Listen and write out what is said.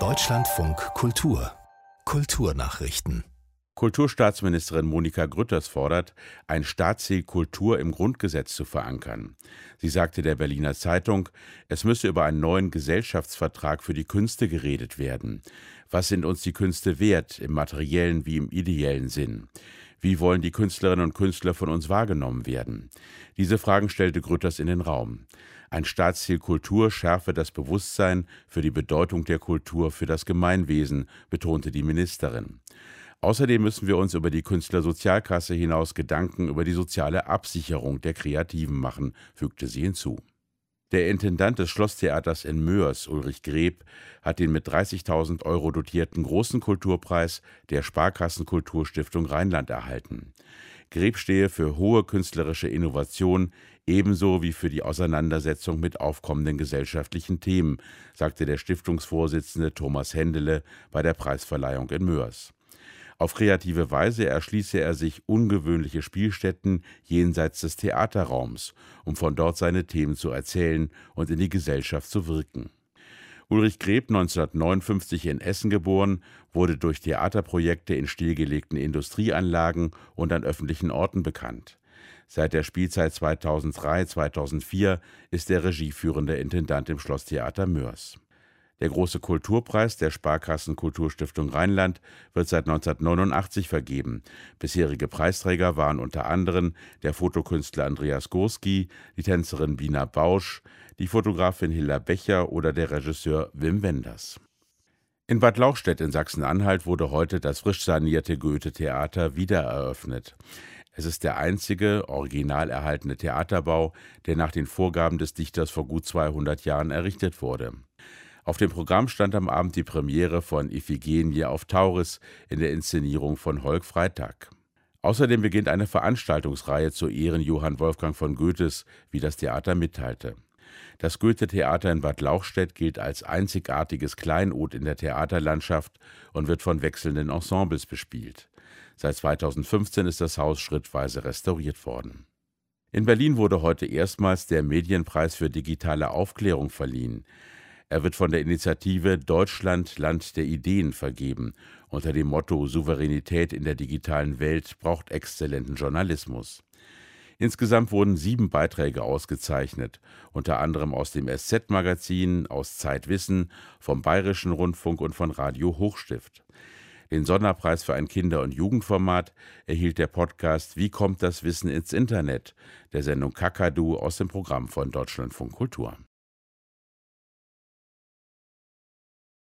Deutschlandfunk Kultur Kulturnachrichten Kulturstaatsministerin Monika Grütters fordert, ein Staatsziel Kultur im Grundgesetz zu verankern. Sie sagte der Berliner Zeitung, es müsse über einen neuen Gesellschaftsvertrag für die Künste geredet werden. Was sind uns die Künste wert, im materiellen wie im ideellen Sinn? Wie wollen die Künstlerinnen und Künstler von uns wahrgenommen werden? Diese Fragen stellte Grütters in den Raum. Ein Staatsziel Kultur schärfe das Bewusstsein für die Bedeutung der Kultur für das Gemeinwesen, betonte die Ministerin. Außerdem müssen wir uns über die Künstlersozialkasse hinaus Gedanken über die soziale Absicherung der Kreativen machen, fügte sie hinzu. Der Intendant des Schlosstheaters in Mörs, Ulrich Greb, hat den mit 30.000 Euro dotierten Großen Kulturpreis der Sparkassenkulturstiftung Rheinland erhalten. Greb stehe für hohe künstlerische Innovation ebenso wie für die Auseinandersetzung mit aufkommenden gesellschaftlichen Themen, sagte der Stiftungsvorsitzende Thomas Händele bei der Preisverleihung in Mörs. Auf kreative Weise erschließe er sich ungewöhnliche Spielstätten jenseits des Theaterraums, um von dort seine Themen zu erzählen und in die Gesellschaft zu wirken. Ulrich Greb, 1959 in Essen geboren, wurde durch Theaterprojekte in stillgelegten Industrieanlagen und an öffentlichen Orten bekannt. Seit der Spielzeit 2003-2004 ist er regieführender Intendant im Schlosstheater Mörs. Der große Kulturpreis der Sparkassen Kulturstiftung Rheinland wird seit 1989 vergeben. Bisherige Preisträger waren unter anderem der Fotokünstler Andreas Gurski, die Tänzerin Bina Bausch, die Fotografin Hilla Becher oder der Regisseur Wim Wenders. In Bad Lauchstädt in Sachsen-Anhalt wurde heute das frisch sanierte Goethe-Theater wiedereröffnet. Es ist der einzige original erhaltene Theaterbau, der nach den Vorgaben des Dichters vor gut 200 Jahren errichtet wurde. Auf dem Programm stand am Abend die Premiere von Iphigenie auf Tauris in der Inszenierung von Holk Freitag. Außerdem beginnt eine Veranstaltungsreihe zu Ehren Johann Wolfgang von Goethes, wie das Theater mitteilte. Das Goethe-Theater in Bad Lauchstädt gilt als einzigartiges Kleinod in der Theaterlandschaft und wird von wechselnden Ensembles bespielt. Seit 2015 ist das Haus schrittweise restauriert worden. In Berlin wurde heute erstmals der Medienpreis für digitale Aufklärung verliehen. Er wird von der Initiative Deutschland Land der Ideen vergeben, unter dem Motto Souveränität in der digitalen Welt braucht exzellenten Journalismus. Insgesamt wurden sieben Beiträge ausgezeichnet, unter anderem aus dem SZ-Magazin, aus Zeitwissen, vom Bayerischen Rundfunk und von Radio Hochstift. Den Sonderpreis für ein Kinder- und Jugendformat erhielt der Podcast Wie kommt das Wissen ins Internet der Sendung Kakadu aus dem Programm von Deutschlandfunk Kultur.